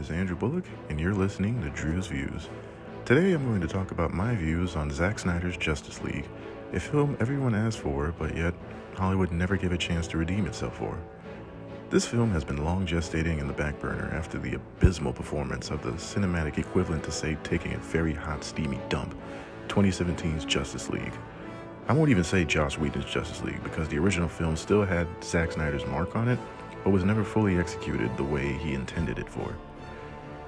is Andrew Bullock, and you're listening to Drew's Views. Today I'm going to talk about my views on Zack Snyder's Justice League, a film everyone asked for, but yet Hollywood never gave a chance to redeem itself for. This film has been long gestating in the back burner after the abysmal performance of the cinematic equivalent to, say, taking a very hot, steamy dump 2017's Justice League. I won't even say Joss Whedon's Justice League because the original film still had Zack Snyder's mark on it, but was never fully executed the way he intended it for.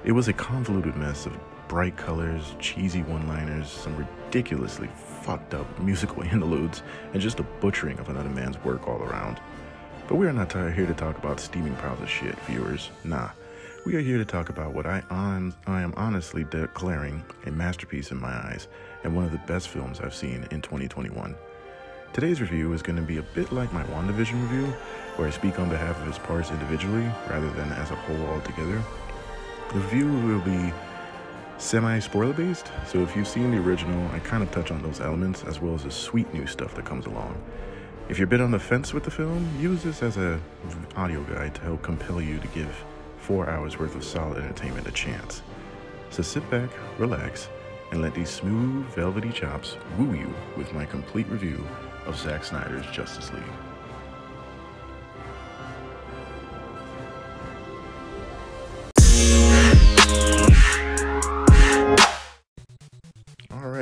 It was a convoluted mess of bright colors, cheesy one liners, some ridiculously fucked up musical interludes, and just a butchering of another man's work all around. But we are not here to talk about steaming piles of shit, viewers. Nah. We are here to talk about what I, on, I am honestly declaring a masterpiece in my eyes and one of the best films I've seen in 2021. Today's review is going to be a bit like my WandaVision review, where I speak on behalf of its parts individually rather than as a whole altogether. The review will be semi spoiler based, so if you've seen the original, I kind of touch on those elements as well as the sweet new stuff that comes along. If you're a bit on the fence with the film, use this as a audio guide to help compel you to give four hours worth of solid entertainment a chance. So sit back, relax, and let these smooth, velvety chops woo you with my complete review of Zack Snyder's Justice League.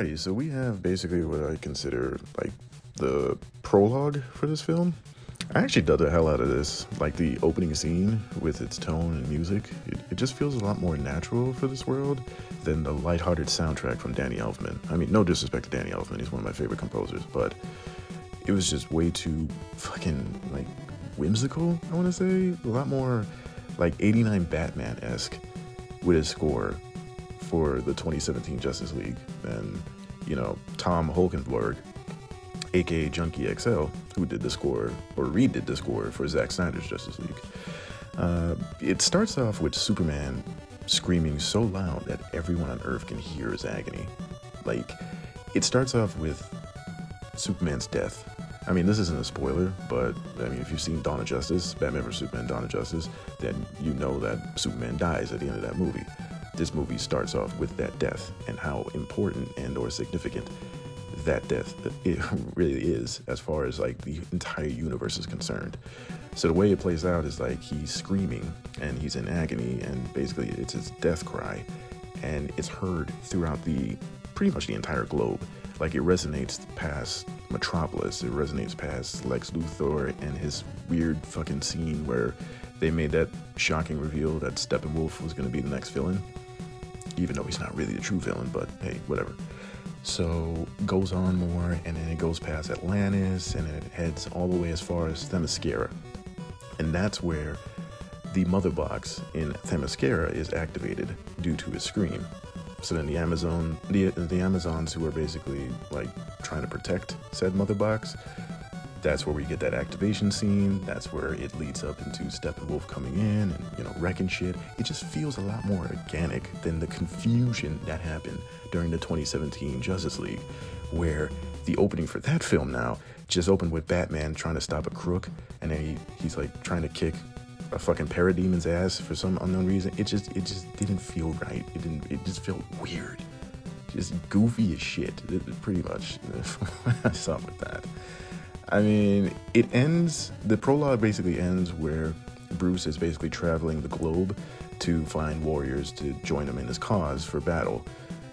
Alrighty, so we have basically what I consider like the prologue for this film. I actually dug the hell out of this. Like the opening scene with its tone and music, it, it, just feels a lot more natural for this world than the lighthearted soundtrack from Danny Elfman. I mean, no disrespect to Danny Elfman, he's one of my favorite composers, but it was just way too fucking like whimsical, I want to say. A lot more like 89 Batman esque with his score for the 2017 Justice League and you know, Tom Holkenborg aka Junkie XL, who did the score or redid the score for Zack Snyder's Justice League. Uh, it starts off with Superman screaming so loud that everyone on Earth can hear his agony. Like, it starts off with Superman's death. I mean, this isn't a spoiler, but I mean, if you've seen Dawn of Justice, Batman vs Superman, Dawn of Justice, then you know that Superman dies at the end of that movie. This movie starts off with that death and how important and or significant that death it really is as far as like the entire universe is concerned. So the way it plays out is like he's screaming and he's in agony and basically it's his death cry and it's heard throughout the pretty much the entire globe. Like it resonates past metropolis it resonates past lex luthor and his weird fucking scene where they made that shocking reveal that steppenwolf was going to be the next villain even though he's not really the true villain but hey whatever so goes on more, and then it goes past Atlantis, and it heads all the way as far as Themyscira, and that's where the mother box in Themyscira is activated due to his scream. So then the Amazon, the the Amazons who are basically like trying to protect said mother box, that's where we get that activation scene. That's where it leads up into Steppenwolf coming in and, you know, wrecking shit. It just feels a lot more organic than the confusion that happened during the 2017 Justice League, where the opening for that film now just opened with Batman trying to stop a crook, and then he, he's like trying to kick a fucking parademon's ass for some unknown reason. It just it just didn't feel right. It didn't. It just felt weird. Just goofy as shit. It, pretty much. I saw with that. I mean, it ends, the prologue basically ends where Bruce is basically traveling the globe to find warriors to join him in his cause for battle.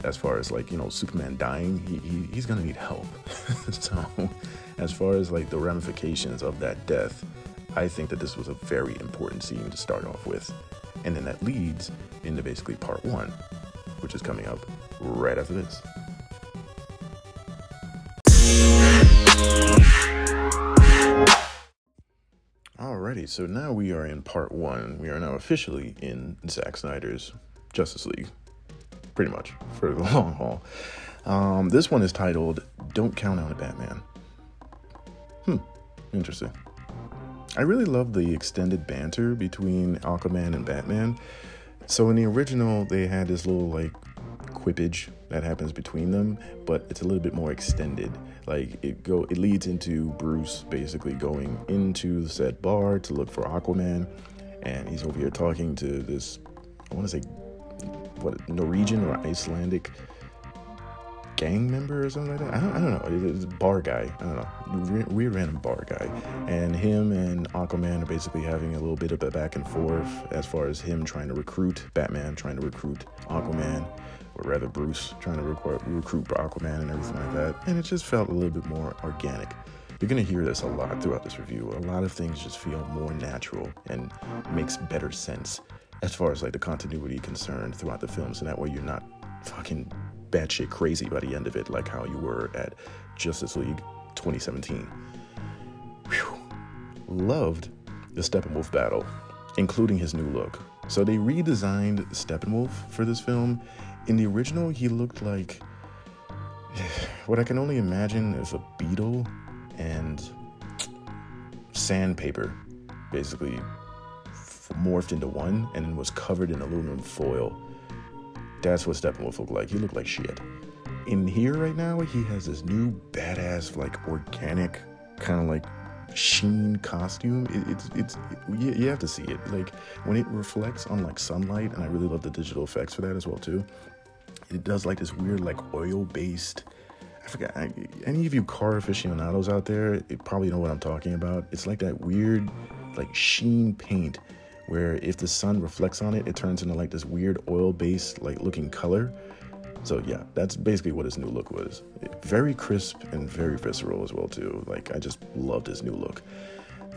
As far as like, you know, Superman dying, he, he he's gonna need help. so, as far as like the ramifications of that death, I think that this was a very important scene to start off with. And then that leads into basically part one, which is coming up right after this. Alrighty, so now we are in part one. We are now officially in Zack Snyder's Justice League, pretty much for the long haul. Um, this one is titled "Don't Count on It, Batman." Hmm, interesting. I really love the extended banter between Aquaman and Batman. So in the original, they had this little like quippage that happens between them, but it's a little bit more extended. Like it go it leads into Bruce basically going into the said bar to look for Aquaman, and he's over here talking to this I want to say what Norwegian or Icelandic gang member or something like that. I don't, I don't know. It's a bar guy. I don't know. Weird random bar guy. And him and Aquaman are basically having a little bit of a back and forth as far as him trying to recruit Batman, trying to recruit Aquaman, or rather Bruce trying to recruit, recruit Aquaman and everything like that. And it just felt a little bit more organic. You're going to hear this a lot throughout this review. A lot of things just feel more natural and makes better sense as far as like the continuity concerned throughout the films. And that way you're not fucking batshit crazy by the end of it, like how you were at Justice League 2017. Whew. Loved the Steppenwolf battle, including his new look. So they redesigned Steppenwolf for this film. In the original, he looked like what I can only imagine is a beetle and sandpaper, basically morphed into one and was covered in aluminum foil that's what Steppenwolf looked like. He looked like shit. In here right now, he has this new badass, like organic, kind of like sheen costume. It, it's it's it, you, have to see it. Like when it reflects on like sunlight, and I really love the digital effects for that as well too. It does like this weird like oil based. I forgot. Any of you car aficionados out there, probably know what I'm talking about. It's like that weird, like sheen paint where if the sun reflects on it, it turns into like this weird oil-based like looking color. So yeah, that's basically what his new look was. Very crisp and very visceral as well too. Like I just loved his new look.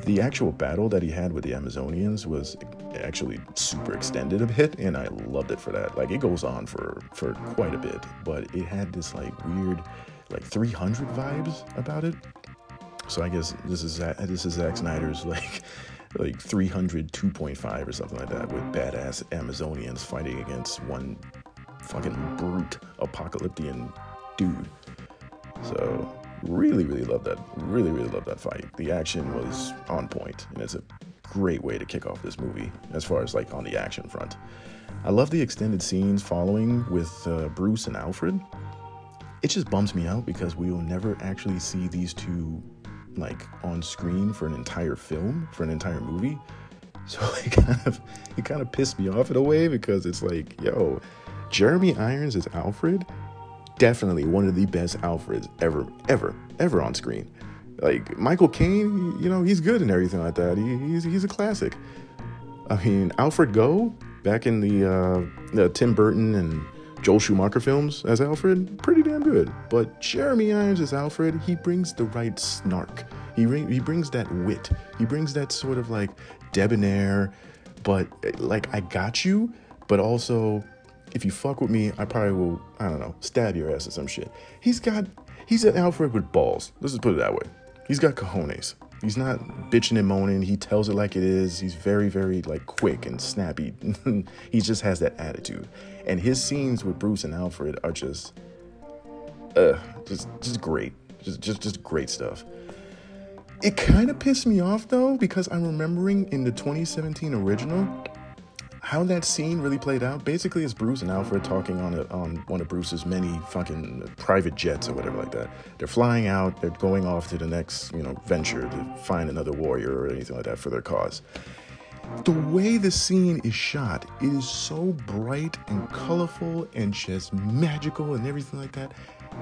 The actual battle that he had with the Amazonians was actually super extended a bit, and I loved it for that. Like it goes on for for quite a bit, but it had this like weird, like 300 vibes about it. So I guess this is this is Zack Snyder's like like 300 2.5 or something like that with badass Amazonians fighting against one fucking brute apocalyptic dude. So really, really love that. Really, really love that fight. The action was on point, and it's a great way to kick off this movie as far as like on the action front. I love the extended scenes following with uh, Bruce and Alfred. It just bums me out because we will never actually see these two like on screen for an entire film, for an entire movie. So it kind of it kind of pissed me off in a way because it's like, yo, Jeremy Irons is Alfred, definitely one of the best Alfreds ever, ever, ever on screen. Like Michael Caine, you know, he's good and everything like that. He, he's he's a classic. I mean, Alfred Go back in the uh, the Tim Burton and Joel Schumacher films as Alfred, pretty damn good. But Jeremy Irons as Alfred, he brings the right snark. He he brings that wit. He brings that sort of like debonair, but like I got you, but also if you fuck with me, I probably will, I don't know, stab your ass or some shit. He's got, he's an Alfred with balls. Let's just put it that way. He's got cojones. He's not bitching and moaning. He tells it like it is. He's very, very like quick and snappy. he just has that attitude. And his scenes with Bruce and Alfred are just, uh, just, just great. Just, just, just great stuff. It kind of pissed me off though because I'm remembering in the 2017 original how that scene really played out. Basically, it's Bruce and Alfred talking on a, on one of Bruce's many fucking private jets or whatever like that. They're flying out. They're going off to the next you know venture to find another warrior or anything like that for their cause. The way the scene is shot, it is so bright and colorful and just magical and everything like that.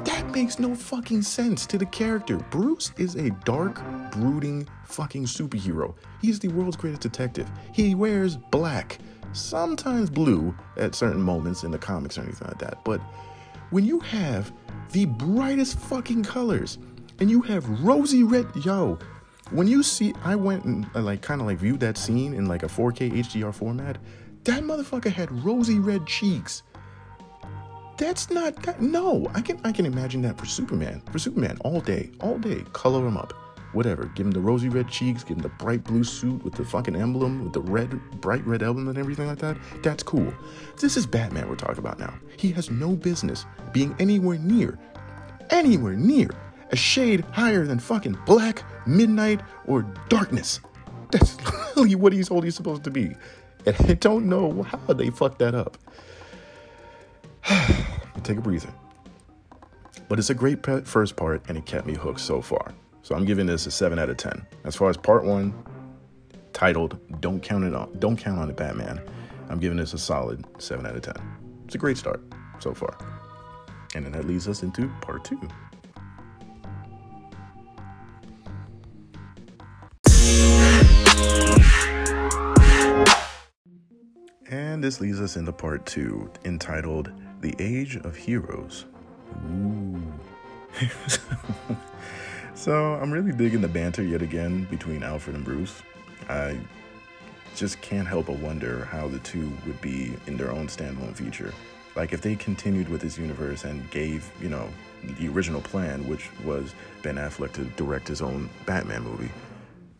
That makes no fucking sense to the character. Bruce is a dark, brooding fucking superhero. He's the world's greatest detective. He wears black, sometimes blue at certain moments in the comics or anything like that. But when you have the brightest fucking colors and you have rosy red, yo, when you see, I went and uh, like kind of like viewed that scene in like a 4K HDR format. That motherfucker had rosy red cheeks. That's not that. No, I can I can imagine that for Superman. For Superman, all day, all day, color him up, whatever. Give him the rosy red cheeks, give him the bright blue suit with the fucking emblem, with the red, bright red emblem and everything like that. That's cool. This is Batman we're talking about now. He has no business being anywhere near, anywhere near a shade higher than fucking black, midnight, or darkness. That's literally what he's only supposed to be. And I don't know how they fucked that up. Take a breather. But it's a great first part, and it kept me hooked so far. So I'm giving this a 7 out of 10. As far as part one, titled Don't Count It On Don't Count on It Batman. I'm giving this a solid 7 out of 10. It's a great start so far. And then that leads us into part two. This leads us into part two, entitled The Age of Heroes. Ooh. so I'm really digging the banter yet again between Alfred and Bruce. I just can't help but wonder how the two would be in their own standalone feature. Like if they continued with this universe and gave, you know, the original plan, which was Ben Affleck to direct his own Batman movie,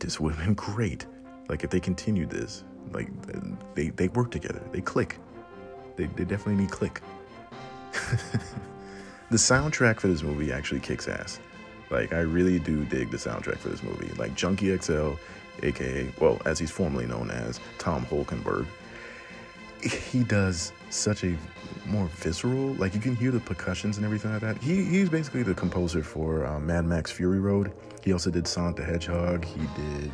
this would have been great. Like if they continued this, like they they work together, they click. They they definitely need click. the soundtrack for this movie actually kicks ass. Like I really do dig the soundtrack for this movie. Like Junkie XL, aka well as he's formerly known as Tom Holkenborg he does such a more visceral. Like you can hear the percussions and everything like that. He he's basically the composer for um, Mad Max Fury Road. He also did Sonic the Hedgehog. He did,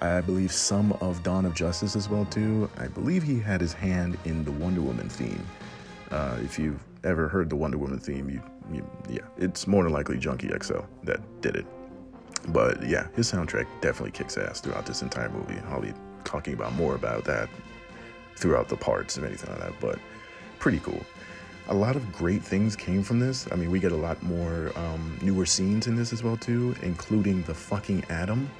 I believe, some of Dawn of Justice as well too. I believe he had his hand in the Wonder Woman theme. Uh, if you've ever heard the Wonder Woman theme, you, you yeah, it's more than likely Junkie XL that did it. But yeah, his soundtrack definitely kicks ass throughout this entire movie. I'll be talking about more about that throughout the parts and anything like that, but pretty cool. A lot of great things came from this. I mean, we get a lot more um, newer scenes in this as well too, including the fucking Atom.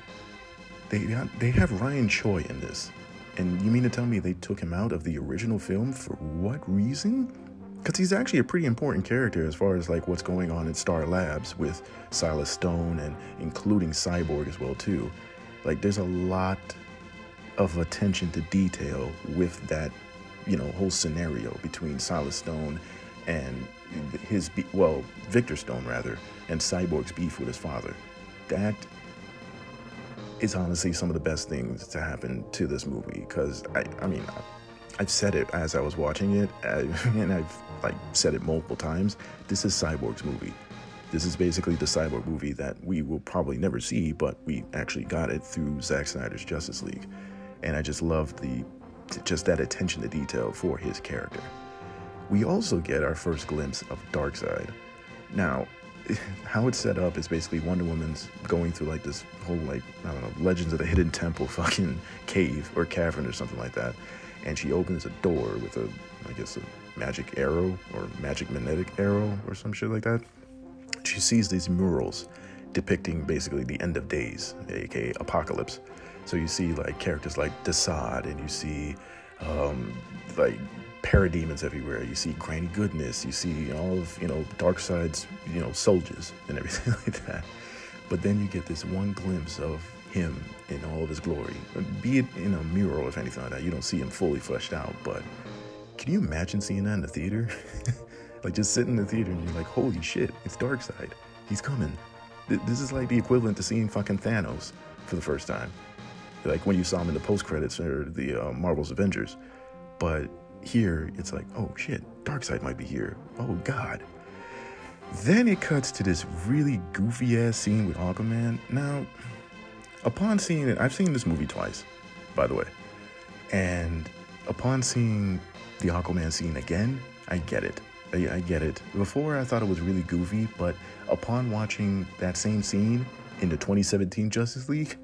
They they have Ryan Choi in this, and you mean to tell me they took him out of the original film for what reason? Because he's actually a pretty important character as far as like what's going on in Star Labs with Silas Stone and including Cyborg as well too. Like, there's a lot of attention to detail with that, you know, whole scenario between Silas Stone and his, well, Victor Stone rather, and Cyborg's beef with his father. That is honestly some of the best things to happen to this movie because I, I mean, I've said it as I was watching it, and I've like said it multiple times. This is Cyborg's movie. This is basically the Cyborg movie that we will probably never see, but we actually got it through Zack Snyder's Justice League and I just love the just that attention to detail for his character. We also get our first glimpse of Darkseid. Now, how it's set up is basically Wonder Woman's going through like this whole like I don't know Legends of the Hidden Temple fucking cave or cavern or something like that, and she opens a door with a I guess a magic arrow or magic magnetic arrow or some shit like that. She sees these murals depicting basically the end of days, aka apocalypse. So you see like characters like Desaad, and you see um, like parademons everywhere. You see Granny Goodness. You see all of you know Darkseid's you know soldiers and everything like that. But then you get this one glimpse of him in all of his glory, be it in a mural if anything like that. You don't see him fully fleshed out, but can you imagine seeing that in the theater? like just sitting in the theater and you're like, holy shit, it's Darkseid. He's coming. This is like the equivalent to seeing fucking Thanos for the first time like when you saw him in the post credits or the uh, Marvel's Avengers. But here, it's like, oh shit, Darkseid might be here. Oh god. Then it cuts to this really goofy ass scene with Aquaman. Now, upon seeing it, I've seen this movie twice, by the way. And upon seeing the Aquaman scene again, I get it. I, I get it. Before, I thought it was really goofy, but upon watching that same scene in the 2017 Justice League,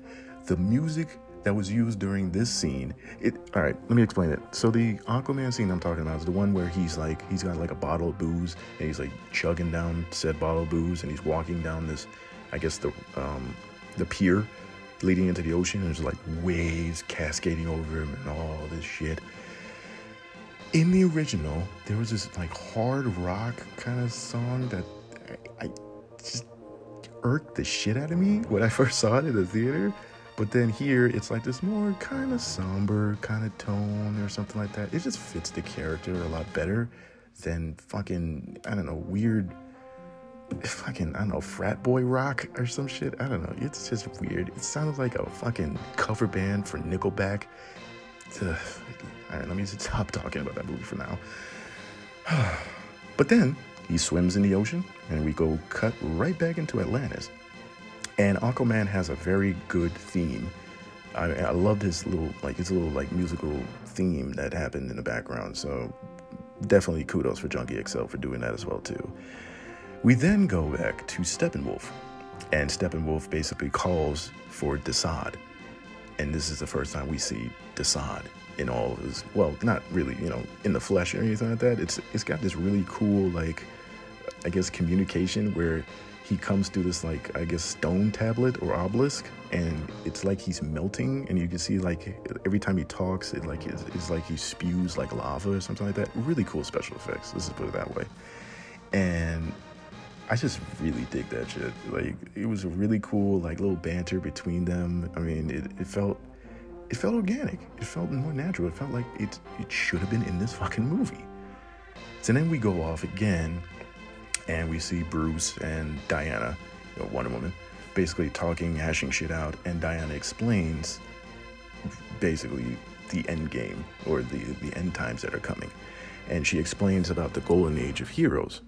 the music that was used during this scene. It all right, let me explain it. So the Aquaman scene I'm talking about is the one where he's like he's got like a bottle of booze and he's like chugging down said bottle of booze and he's walking down this I guess the um the pier leading into the ocean and there's like waves cascading over him and all this shit. In the original, there was this like hard rock kind of song that I, I just irked the shit out of me when I first saw it in the theater. But then here, it's like this more kind of somber kind of tone or something like that. It just fits the character a lot better than fucking, I don't know, weird, fucking, I don't know, frat boy rock or some shit. I don't know. It's just weird. It sounds like a fucking cover band for Nickelback. All right, uh, let me stop talking about that movie for now. but then he swims in the ocean, and we go cut right back into Atlantis. And Aquaman has a very good theme I, I love this little like it's a little like musical theme that happened in the background. So definitely kudos for Junkie XL for doing that as well too. We then go back to Steppenwolf, and Steppenwolf basically calls for Desaad, and this is the first time we see Desaad in all of his well, not really, you know, in the flesh or anything like that. It's it's got this really cool like I guess communication where he comes through this like I guess stone tablet or obelisk, and it's like he's melting, and you can see like every time he talks, it like it's, it's like he spews like lava or something like that. Really cool special effects. Let's just put it that way. And I just really dig that shit. Like it was a really cool like little banter between them. I mean, it, it felt it felt organic. It felt more natural. It felt like it it should have been in this fucking movie. So then we go off again and we see Bruce and Diana, you know, Wonder Woman, basically talking, hashing shit out, and Diana explains basically the end game or the the end times that are coming, and she explains about the golden age of heroes,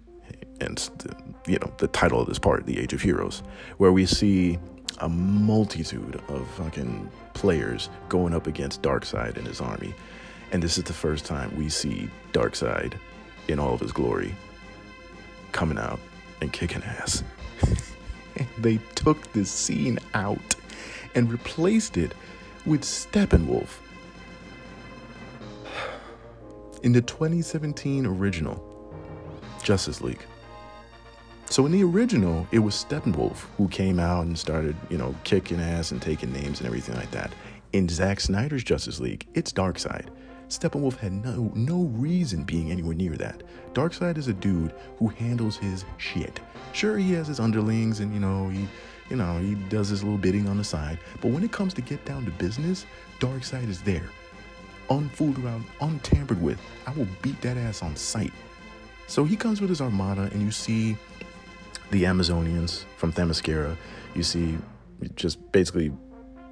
and the, you know the title of this part, the Age of Heroes, where we see a multitude of fucking players going up against Darkseid and his army, and this is the first time we see Darkseid in all of his glory coming out and kicking ass. they took this scene out and replaced it with Steppenwolf. In the 2017 original Justice League. So in the original, it was Steppenwolf who came out and started, you know, kicking ass and taking names and everything like that. In Zack Snyder's Justice League, it's Darkseid. Steppenwolf had no no reason being anywhere near that. Darkseid is a dude who handles his shit. Sure, he has his underlings, and you know he, you know he does his little bidding on the side. But when it comes to get down to business, Darkseid is there, unfooled around, untampered with. I will beat that ass on sight. So he comes with his armada, and you see the Amazonians from Themyscira. You see just basically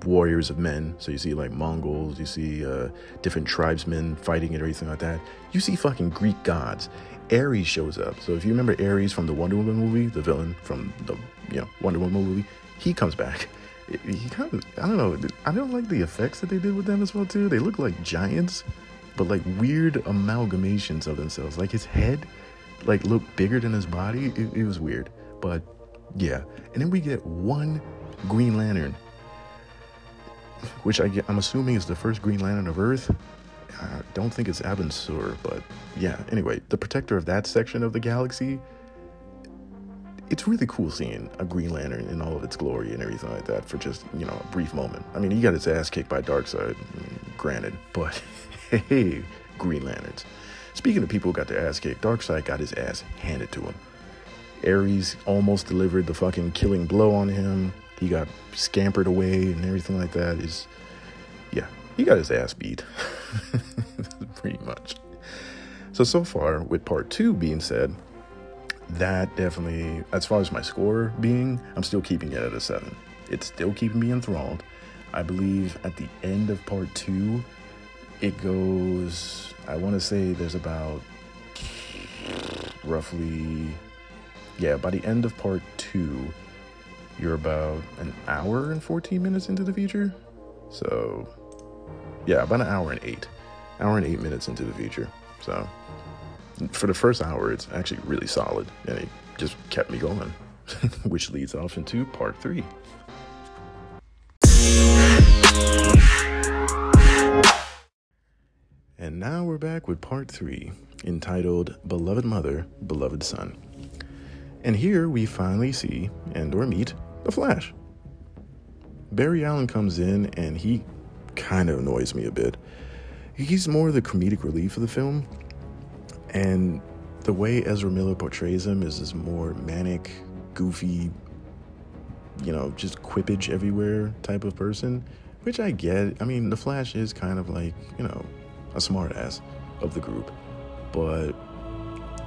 warriors of men. So you see like Mongols, you see uh, different tribesmen fighting and everything like that. You see fucking Greek gods. Ares shows up. So if you remember Ares from the Wonder Woman movie, the villain from the you know Wonder Woman movie, he comes back. He kind of I don't know. I don't like the effects that they did with them as well too. They look like giants, but like weird amalgamations of themselves. Like his head, like looked bigger than his body. It, it was weird, but yeah. And then we get one Green Lantern which I I'm assuming is the first Green Lantern of Earth. I don't think it's Abin Sur, but yeah. Anyway, the protector of that section of the galaxy. It's really cool seeing a Green Lantern in all of its glory and everything like that for just you know a brief moment. I mean, he got his ass kicked by Darkseid, granted, but hey, Green Lanterns. Speaking of people who got their ass kicked, Darkseid got his ass handed to him. Ares almost delivered the fucking killing blow on him he got scampered away and everything like that is yeah he got his ass beat. Pretty much. So so far with part two being said that definitely as far as my score being i'm still keeping it at a seven. It's still keeping me enthralled. I believe at the end of part two it goes i want to say there's about roughly yeah by the end of part two you're about an hour and 14 minutes into the feature. So, yeah, about an hour and eight. Hour and eight minutes into the feature. So, for the first hour, it's actually really solid. And it just kept me going, which leads off into part three. And now we're back with part three, entitled Beloved Mother, Beloved Son. And here we finally see and or meet the Flash. Barry Allen comes in and he kind of annoys me a bit. He's more the comedic relief of the film, and the way Ezra Miller portrays him is this more manic, goofy, you know, just quippage everywhere type of person, which I get. I mean, The Flash is kind of like, you know, a smartass of the group, but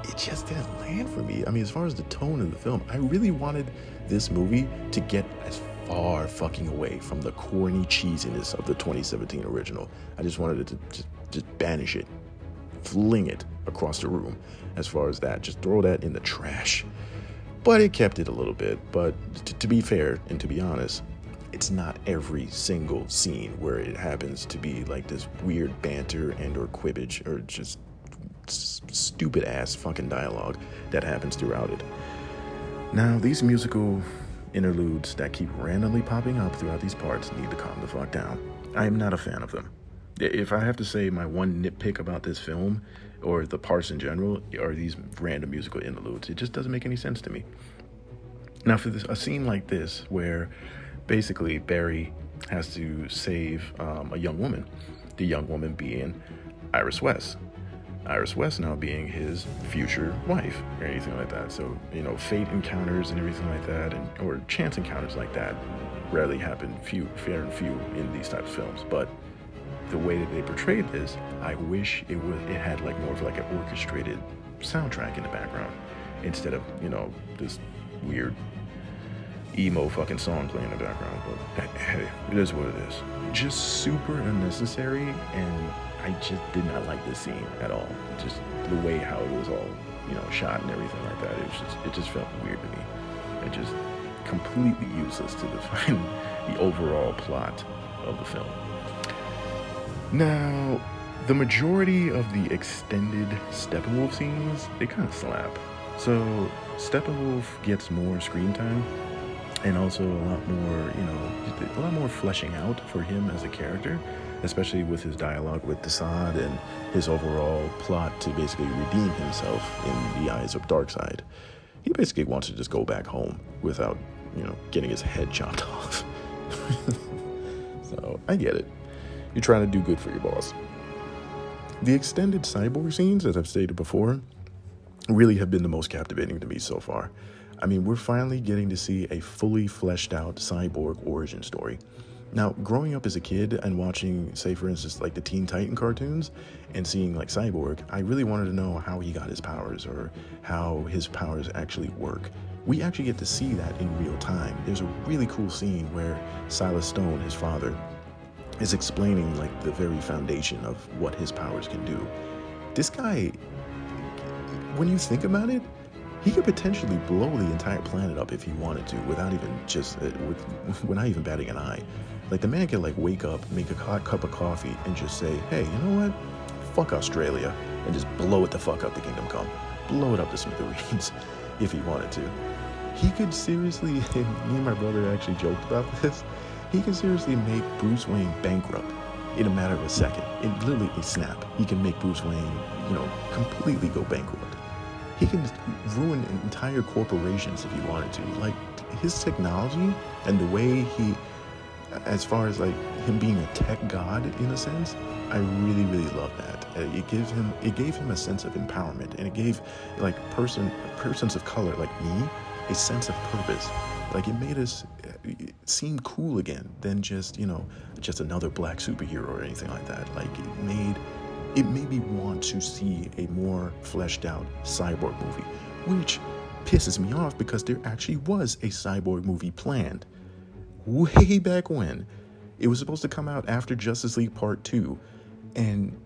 it just didn't land for me. I mean, as far as the tone of the film, I really wanted this movie to get as far fucking away from the corny cheesiness of the 2017 original. I just wanted it to just, just banish it, fling it across the room. As far as that, just throw that in the trash. But it kept it a little bit. But t- to be fair and to be honest, it's not every single scene where it happens to be like this weird banter and or quippage or just stupid ass fucking dialogue that happens throughout it. Now, these musical interludes that keep randomly popping up throughout these parts need to calm the fuck down. I am not a fan of them. If I have to say my one nitpick about this film or the parts in general are these random musical interludes. It just doesn't make any sense to me. Now, for this, a scene like this, where basically Barry has to save um, a young woman, the young woman being Iris West. Iris West now being his future wife or anything like that. So, you know, fate encounters and everything like that, and or chance encounters like that rarely happen, few, fair and few in these types of films. But the way that they portrayed this, I wish it was it had like more of like an orchestrated soundtrack in the background instead of you know this weird emo fucking song playing in the background. But hey, it is what it is. Just super unnecessary, and I just did not like this scene at all. Just the way how it was all you know shot and everything like that. It was just it just felt weird to me. It just completely useless to define the overall plot of the film. Now, the majority of the extended Steppenwolf scenes, they kind of slap. So, Steppenwolf gets more screen time and also a lot more, you know, a lot more fleshing out for him as a character, especially with his dialogue with Desaad and his overall plot to basically redeem himself in the eyes of Darkseid. He basically wants to just go back home without, you know, getting his head chopped off. so, I get it. You're trying to do good for your boss. The extended cyborg scenes, as I've stated before, really have been the most captivating to me so far. I mean, we're finally getting to see a fully fleshed out cyborg origin story. Now, growing up as a kid and watching, say, for instance, like the Teen Titan cartoons and seeing like Cyborg, I really wanted to know how he got his powers or how his powers actually work. We actually get to see that in real time. There's a really cool scene where Silas Stone, his father, is explaining like the very foundation of what his powers can do. This guy, when you think about it, he could potentially blow the entire planet up if he wanted to, without even just uh, with, without even batting an eye. Like the man could like wake up, make a hot cup of coffee, and just say, "Hey, you know what? Fuck Australia," and just blow it the fuck up the Kingdom Come, blow it up to smithereens, if he wanted to. He could seriously. me and my brother actually joked about this he can seriously make Bruce Wayne bankrupt in a matter of a second. In literally a snap, he can make Bruce Wayne, you know, completely go bankrupt. He can ruin entire corporations if he wanted to. Like his technology and the way he, as far as like him being a tech god in a sense, I really really love that. Uh, it gives him it gave him a sense of empowerment and it gave like person persons of color like me a sense of purpose. Like it made us uh, seem cool again than just you know just another black superhero or anything like that. Like it made it made me want to see a more fleshed out cyborg movie, which pisses me off because there actually was a cyborg movie planned way back when. It was supposed to come out after Justice League Part 2 and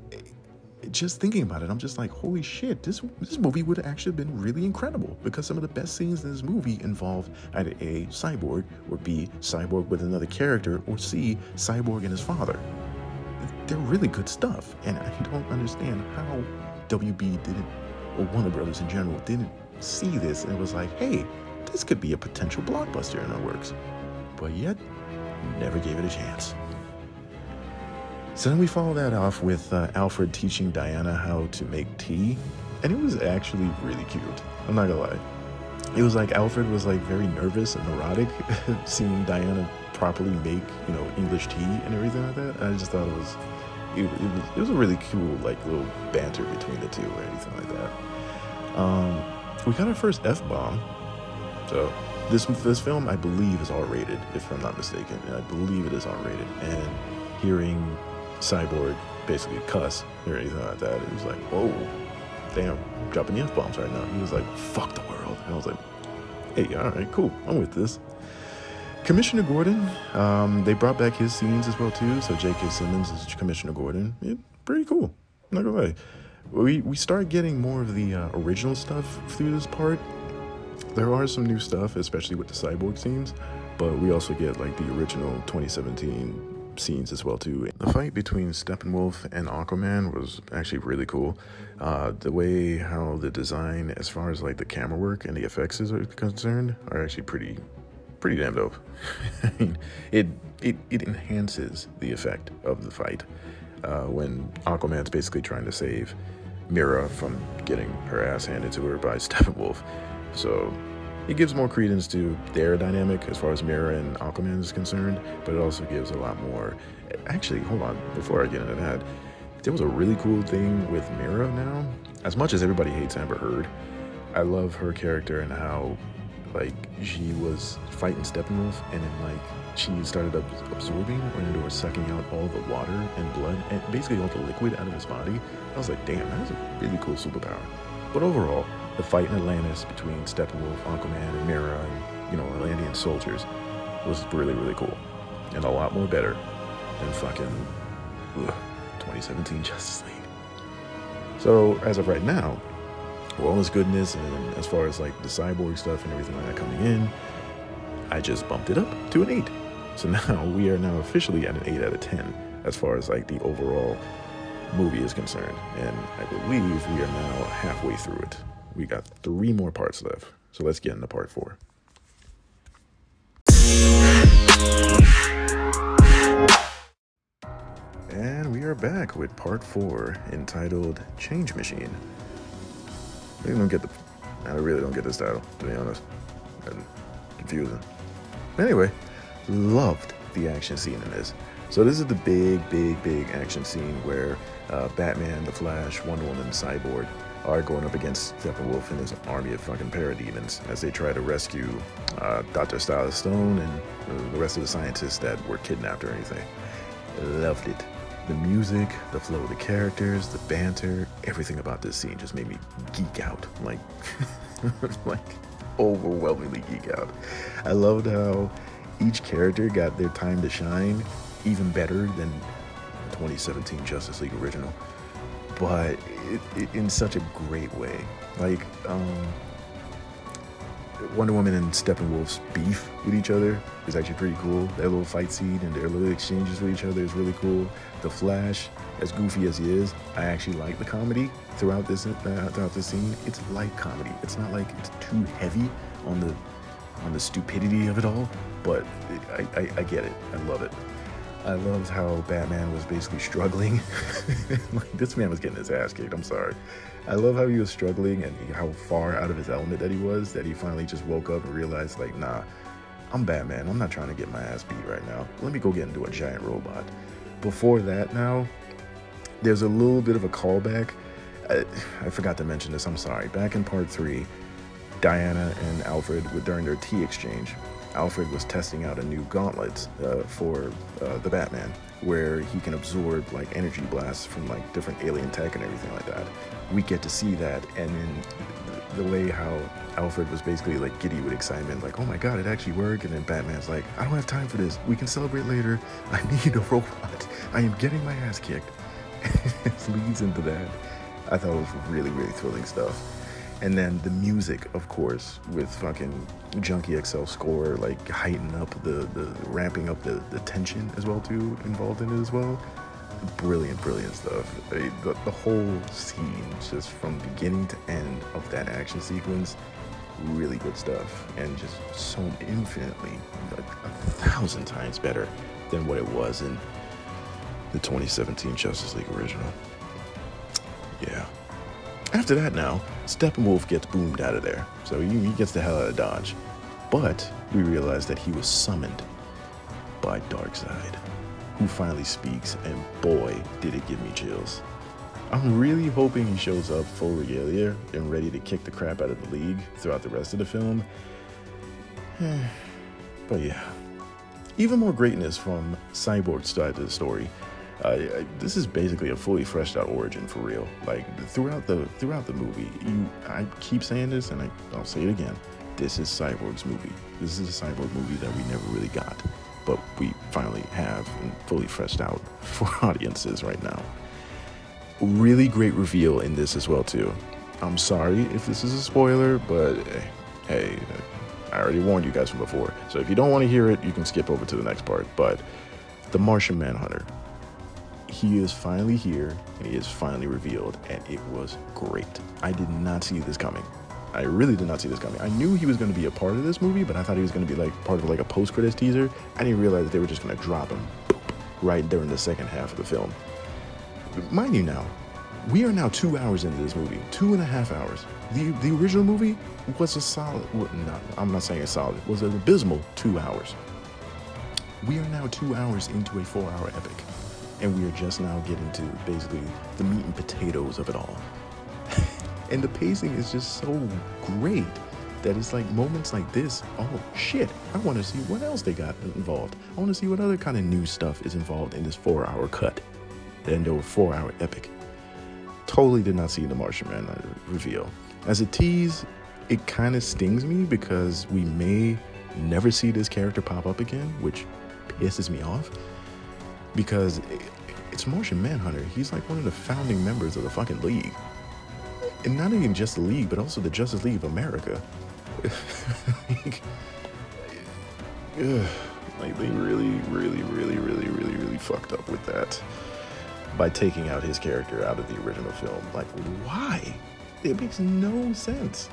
just thinking about it, I'm just like, holy shit, this this movie would have actually been really incredible because some of the best scenes in this movie involve either A, Cyborg, or B, Cyborg with another character, or C, Cyborg and his father. They're really good stuff, and I don't understand how WB didn't, or Warner Brothers in general, didn't see this and was like, hey, this could be a potential blockbuster in our works. But yet, never gave it a chance. So then we follow that off with uh, Alfred teaching Diana how to make tea, and it was actually really cute. I'm not gonna lie. It was like Alfred was like very nervous and neurotic seeing Diana properly make you know English tea and everything like that. I just thought it was it, it was it was a really cool like little banter between the two or anything like that. Um, we got our first f bomb, so this this film I believe is R rated if I'm not mistaken. I believe it is R rated, and hearing Cyborg basically cuss or anything like that. It was like, whoa, damn, dropping the F bombs right now. He was like, fuck the world. And I was like, hey, all right, cool, I'm with this. Commissioner Gordon, um, they brought back his scenes as well too. So J.K. Simmons is Commissioner Gordon. It, pretty cool. Not gonna lie. We we start getting more of the uh, original stuff through this part. There are some new stuff, especially with the cyborg scenes, but we also get like the original 2017 scenes as well too. The fight between Steppenwolf and Aquaman was actually really cool. Uh, the way how the design, as far as like the camera work and the effects is concerned, are actually pretty, pretty damn dope. I mean, it it it enhances the effect of the fight uh, when Aquaman's basically trying to save Mera from getting her ass handed to her by Steppenwolf. So it gives more credence to their dynamic as far as Mera and Aquaman is concerned, but it also gives a lot more. Actually, hold on, before I get into that, there was a really cool thing with Mera now. As much as everybody hates Amber Heard, I love her character and how, like, she was fighting Steppenwolf and then, like, she started absorbing or, or sucking out all the water and blood and basically all the liquid out of his body. I was like, damn, that was a really cool superpower. But overall, the fight in Atlantis between Steppenwolf, Uncle Man, and Mera, and you know Atlantean soldiers was really really cool, and a lot more better than fucking ugh, 2017 Justice League. So as of right now, with all this goodness and as far as like the cyborg stuff and everything like that coming in, I just bumped it up to an eight. So now we are now officially at an eight out of ten as far as like the overall movie is concerned, and I believe we are now halfway through it. We got three more parts left. So let's get into part four. And we are back with part four entitled Change Machine. I don't get the. I really don't get this title, to be honest. And confusing. Anyway, loved the action scene in this. So this is the big, big, big action scene where uh, Batman, The Flash, Wonder Woman, Cyborg are going up against Steppenwolf and his army of fucking parademons as they try to rescue uh, Dr. Silas Stone and the rest of the scientists that were kidnapped or anything. Loved it. The music, the flow of the characters, the banter, everything about this scene just made me geek out. Like, like overwhelmingly geek out. I loved how each character got their time to shine even better than 2017 Justice League original but it, it, in such a great way. Like um, Wonder Woman and Steppenwolf's beef with each other is actually pretty cool. Their little fight scene and their little exchanges with each other is really cool. The Flash, as goofy as he is, I actually like the comedy throughout this uh, throughout this scene. It's light comedy. It's not like it's too heavy on the on the stupidity of it all, but I, I, I get it. I love it. I loved how Batman was basically struggling. like this man was getting his ass kicked. I'm sorry. I love how he was struggling and how far out of his element that he was. That he finally just woke up and realized, like, nah, I'm Batman. I'm not trying to get my ass beat right now. Let me go get into a giant robot. Before that, now there's a little bit of a callback. I, I forgot to mention this. I'm sorry. Back in part three, Diana and Alfred were during their tea exchange Alfred was testing out a new gauntlet uh, for uh, the Batman, where he can absorb like energy blasts from like different alien tech and everything like that. We get to see that, and then the way how Alfred was basically like giddy with excitement, like, "Oh my God, it actually worked!" And then Batman's like, "I don't have time for this. We can celebrate later. I need a robot. I am getting my ass kicked." it leads into that. I thought it was really, really thrilling stuff. And then the music, of course, with fucking Junkie XL score, like heighten up the, the ramping up the, the tension as well too, involved in it as well. Brilliant, brilliant stuff. The, the whole scene, just from beginning to end of that action sequence, really good stuff. And just so infinitely, like a thousand times better than what it was in the 2017 Justice League original. Yeah. After that, now, Steppenwolf gets boomed out of there, so he, he gets the hell out of Dodge. But we realize that he was summoned by Darkseid, who finally speaks, and boy, did it give me chills. I'm really hoping he shows up full regalia and ready to kick the crap out of the league throughout the rest of the film. but yeah. Even more greatness from Cyborg's side of the story This is basically a fully fleshed out origin for real. Like throughout the throughout the movie, you I keep saying this and I, I'll say it again. This is Cyborg's movie. This is a Cyborg movie that we never really got, but we finally have fully fleshed out for audiences right now. Really great reveal in this as well too. I'm sorry if this is a spoiler, but hey, I already warned you guys from before. So if you don't want to hear it, you can skip over to the next part. But the Martian Manhunter, he is finally here and he is finally revealed, and it was great. I did not see this coming. I really did not see this coming. I knew he was going to be a part of this movie, but I thought he was going to be like part of like a post credits teaser. I didn't realize that they were just going to drop him right during the second half of the film. Mind you, now we are now two hours into this movie, two and a half hours. The the original movie was a solid. Well, no, I'm not saying a solid. Was an abysmal two hours. We are now two hours into a four-hour epic, and we are just now getting to basically the meat and potatoes of it all. and the pacing is just so great that it's like moments like this. Oh shit! I want to see what else they got involved. I want to see what other kind of new stuff is involved in this four-hour cut, and or four-hour epic. Totally did not see the Martian Man uh, reveal. As a tease, it kind of stings me because we may never see this character pop up again, which pisses me off. Because it's Martian Manhunter. He's like one of the founding members of the fucking League. And not even just the League, but also the Justice League of America. like, ugh, like they really, really, really, really, really, really fucked up with that by taking out his character out of the original film. Like, why? It makes no sense.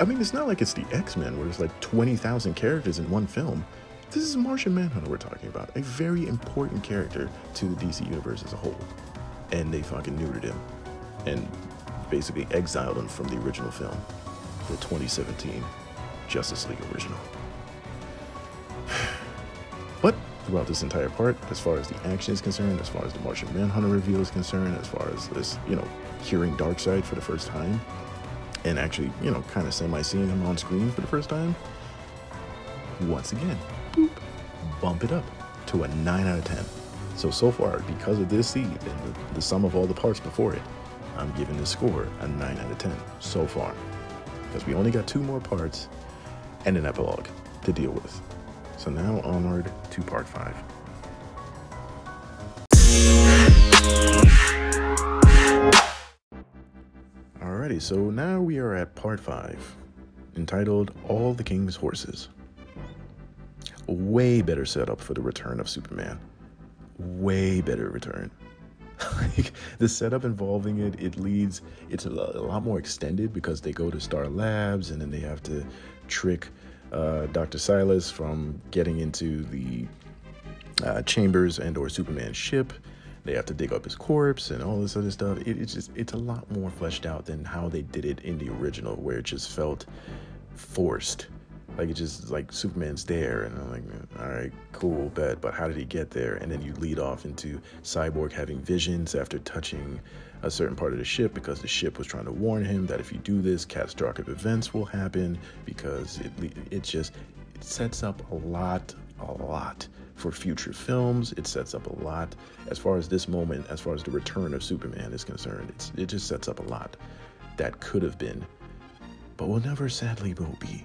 I mean, it's not like it's the X Men where there's like 20,000 characters in one film. This is Martian Manhunter we're talking about, a very important character to the DC universe as a whole. And they fucking neutered him and basically exiled him from the original film, the 2017 Justice League original. But throughout this entire part, as far as the action is concerned, as far as the Martian Manhunter reveal is concerned, as far as this, you know, hearing Darkseid for the first time, and actually, you know, kind of semi seeing him on screen for the first time, once again, boop, bump it up to a 9 out of 10. So, so far, because of this seed and the, the sum of all the parts before it, I'm giving this score a 9 out of 10 so far. Because we only got two more parts and an epilogue to deal with. So now onward to part 5. Alrighty, so now we are at part 5, entitled All the King's Horses. A way better setup for the return of Superman. Way better return. like the setup involving it, it leads, it's a lot more extended because they go to Star Labs and then they have to trick uh, Dr. Silas from getting into the uh, chambers and or Superman's ship. They have to dig up his corpse and all this other stuff. It, it's just it's a lot more fleshed out than how they did it in the original, where it just felt forced. Like it just like Superman's there, and I'm like, all right, cool, bet. But how did he get there? And then you lead off into Cyborg having visions after touching a certain part of the ship because the ship was trying to warn him that if you do this, catastrophic events will happen. Because it it just it sets up a lot, a lot for future films. It sets up a lot as far as this moment, as far as the return of Superman is concerned. It's, it just sets up a lot that could have been, but will never sadly will be.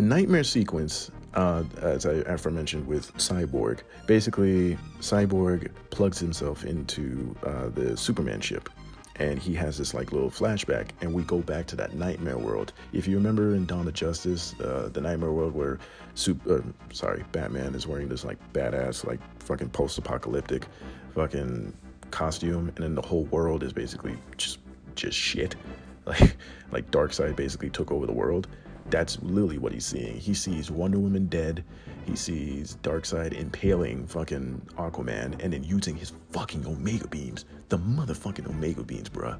The nightmare sequence, uh, as I aforementioned with Cyborg, basically Cyborg plugs himself into uh, the Superman ship and he has this like little flashback and we go back to that nightmare world. If you remember in dawn of justice uh, the nightmare world where super uh, sorry batman is wearing this like badass like fucking post-apocalyptic fucking costume and then the whole world is basically just just shit. Like like Darkseid basically took over the world that's literally what he's seeing. He sees Wonder Woman dead. He sees Darkseid impaling fucking Aquaman and then using his fucking Omega beams. The motherfucking Omega beams, bruh.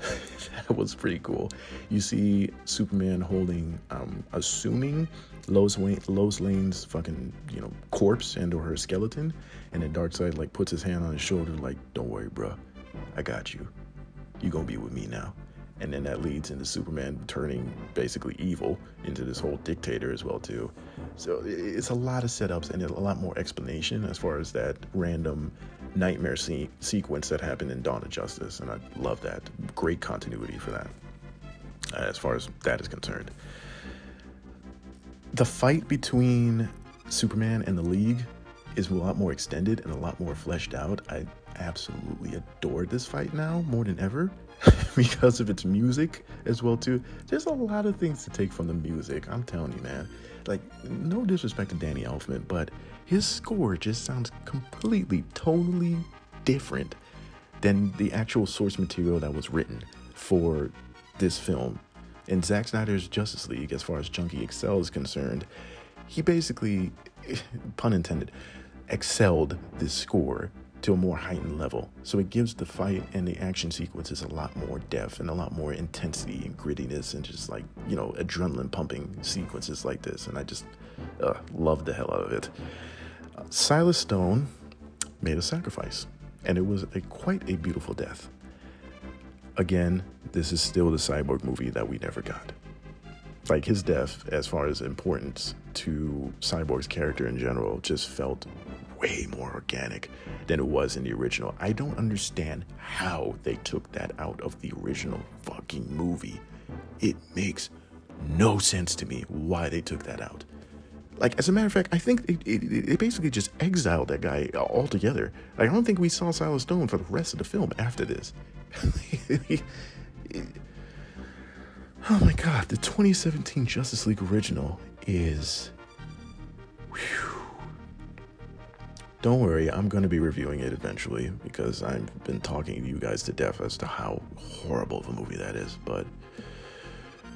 that was pretty cool. You see Superman holding, um, assuming Lois, Wayne, Lois Lane's fucking, you know, corpse and or her skeleton, and then Darkseid like puts his hand on his shoulder, like, "Don't worry, bruh, I got you. You gonna be with me now." And then that leads into Superman turning basically evil into this whole dictator as well too. So it's a lot of setups and a lot more explanation as far as that random nightmare se- sequence that happened in Dawn of Justice, and I love that. Great continuity for that, as far as that is concerned. The fight between Superman and the League is a lot more extended and a lot more fleshed out. I absolutely adore this fight now more than ever because of its music as well too. There's a lot of things to take from the music. I'm telling you, man. Like no disrespect to Danny Elfman, but his score just sounds completely, totally different than the actual source material that was written for this film. In Zack Snyder's Justice League, as far as Junkie XL is concerned, he basically, pun intended, excelled this score to a more heightened level. So it gives the fight and the action sequences a lot more depth and a lot more intensity and grittiness and just like, you know, adrenaline pumping sequences like this. And I just uh, love the hell out of it. Silas Stone made a sacrifice, and it was a quite a beautiful death. Again, this is still the cyborg movie that we never got. Like his death, as far as importance to Cyborg's character in general, just felt way more organic than it was in the original. I don't understand how they took that out of the original fucking movie. It makes no sense to me why they took that out. Like, as a matter of fact, I think it, basically just exiled that guy altogether. Like, I don't think we saw Silas Stone for the rest of the film after this. oh my god, the 2017 Justice League original is. Whew, don't worry, I'm going to be reviewing it eventually because I've been talking to you guys to death as to how horrible of a movie that is. But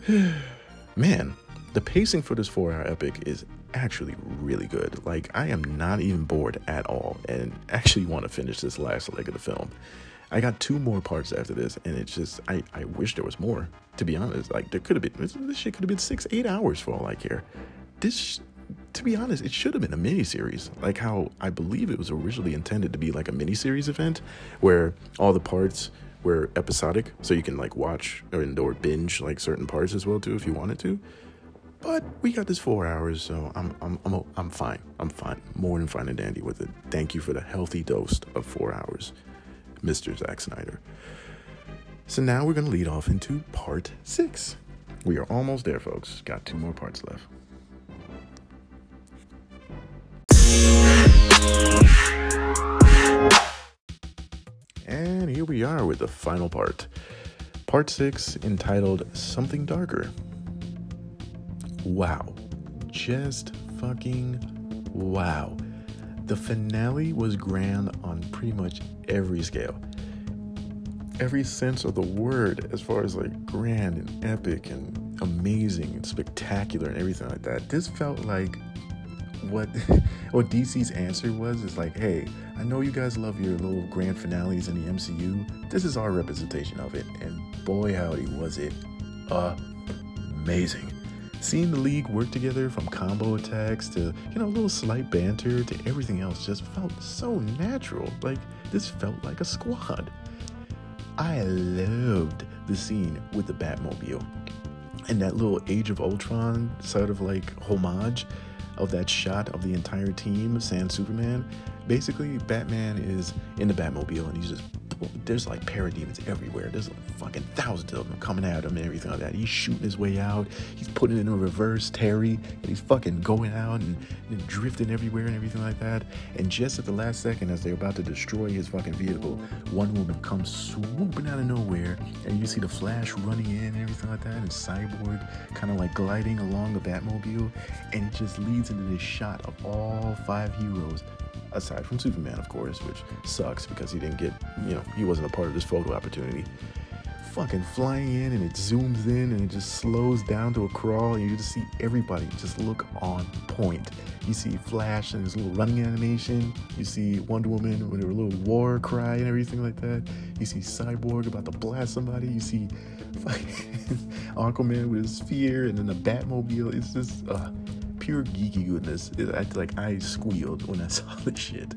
man, the pacing for this four hour epic is actually really good. Like, I am not even bored at all and actually want to finish this last leg of the film. I got two more parts after this, and it's just, I, I wish there was more, to be honest. Like, there could have been, this, shit could have been six, eight hours for all I care. This to be honest, it should have been a mini series, like how I believe it was originally intended to be like a mini series event where all the parts were episodic, so you can like watch or, or binge like certain parts as well too if you wanted to. But we got this four hours, so I'm I'm I'm I'm fine. I'm fine, more than fine and dandy with it. Thank you for the healthy dose of four hours, Mr. Zack Snyder. So now we're gonna lead off into part six. We are almost there, folks. Got two more parts left. And here we are with the final part. Part 6 entitled Something Darker. Wow. Just fucking wow. The finale was grand on pretty much every scale. Every sense of the word, as far as like grand and epic and amazing and spectacular and everything like that. This felt like what what DC's answer was is like, hey, I know you guys love your little grand finales in the MCU. This is our representation of it, and boy howdy was it amazing. Seeing the league work together from combo attacks to, you know, a little slight banter to everything else just felt so natural. Like this felt like a squad. I loved the scene with the Batmobile and that little Age of Ultron sort of like homage of that shot of the entire team, sans Superman. Basically, Batman is in the Batmobile and he's just there's like parademons everywhere. There's like fucking thousands of them coming at him and everything like that. He's shooting his way out. He's putting it in a reverse Terry and he's fucking going out and, and, drifting everywhere and everything like that. And just at the last second, as they're about to destroy his fucking vehicle, Wonder Woman comes swooping out of nowhere and you see the Flash running in and everything like that, and Cyborg kind of like gliding along the Batmobile, and it just leads into this shot of all five heroes aside from Superman, of course, which sucks because he didn't get, you know, he wasn't a part of this photo opportunity. Fucking flying in and it zooms in and it just slows down to a crawl and you just see everybody just look on point. You see Flash and his little running animation. You see Wonder Woman with her little war cry and everything like that. You see Cyborg about to blast somebody. You see fucking Aquaman with his spear and then the Batmobile. It's just, uh, pure geeky goodness. I, like I squealed when I saw this shit.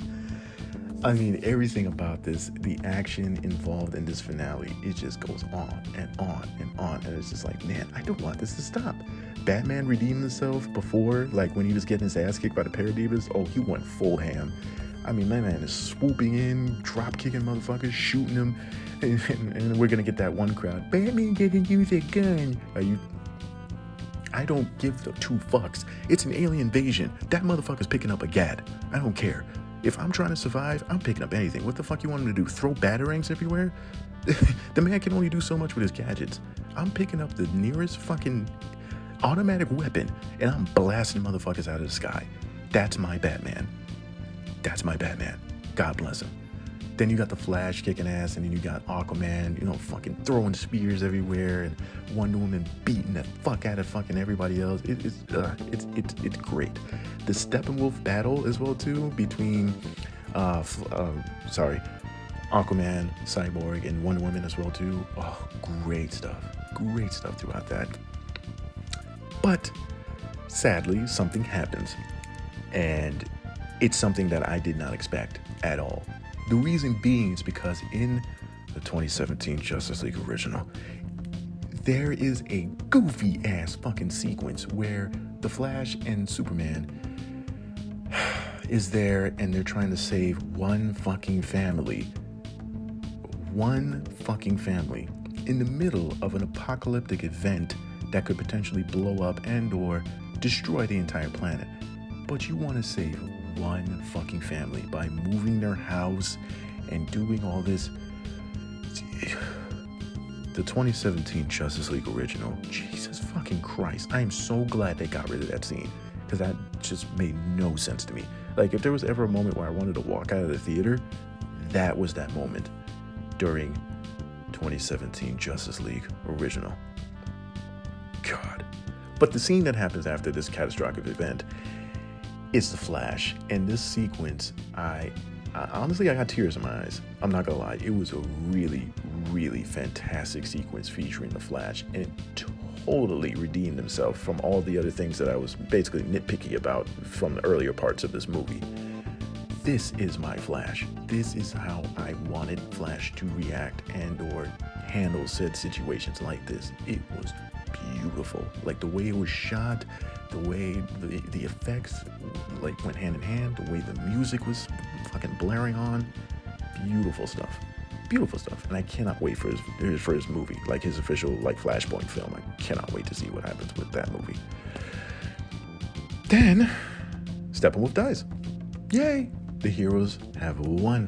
I mean, everything about this, the action involved in this finale, it just goes on and on and on. And it's just like, man, I don't want this to stop. Batman redeemed himself before, like when he was getting his ass kicked by the Parademons. Oh, he went full ham. I mean, my man is swooping in, drop kicking motherfuckers, shooting them, and, and, and, we're gonna get that one crowd. Batman didn't use a gun. Are you I don't give the two fucks. It's an alien invasion. That motherfucker's picking up a gad. I don't care. If I'm trying to survive, I'm picking up anything. What the fuck you want him to do? Throw batarangs everywhere? the man can only do so much with his gadgets. I'm picking up the nearest fucking automatic weapon and I'm blasting motherfuckers out of the sky. That's my Batman. That's my Batman. God bless him. Then you got the Flash kicking ass, and then you got Aquaman, you know, fucking throwing spears everywhere, and Wonder Woman beating the fuck out of fucking everybody else. It, it's, uh, it's it's it's great. The Steppenwolf battle as well too between, uh, uh, sorry, Aquaman, Cyborg, and Wonder Woman as well too. Oh, great stuff. Great stuff throughout that. But sadly, something happens, and it's something that I did not expect at all. The reason being is because in the 2017 Justice League original, there is a goofy ass fucking sequence where the Flash and Superman is there and they're trying to save one fucking family. One fucking family in the middle of an apocalyptic event that could potentially blow up and or destroy the entire planet. But you want to save one fucking family by moving their house and doing all this. The 2017 Justice League original, Jesus fucking Christ. I am so glad they got rid of that scene because that just made no sense to me. Like, if there was ever a moment where I wanted to walk out of the theater, that was that moment during 2017 Justice League original. God. But the scene that happens after this catastrophic event it's the Flash. And this sequence, I, I, honestly, I got tears in my eyes. I'm not gonna lie. It was a really, really fantastic sequence featuring the Flash, and it totally redeemed himself from all the other things that I was basically nitpicky about from the earlier parts of this movie. This is my Flash. This is how I wanted Flash to react and or handle said situations like this. It was beautiful. Like the way it was shot, the way the, the effects like went hand in hand, the way the music was fucking blaring on, beautiful stuff. Beautiful stuff, and I cannot wait for his for his movie, like his official like Flashpoint film. I cannot wait to see what happens with that movie. Then, Steppenwolf dies. Yay! The heroes have won,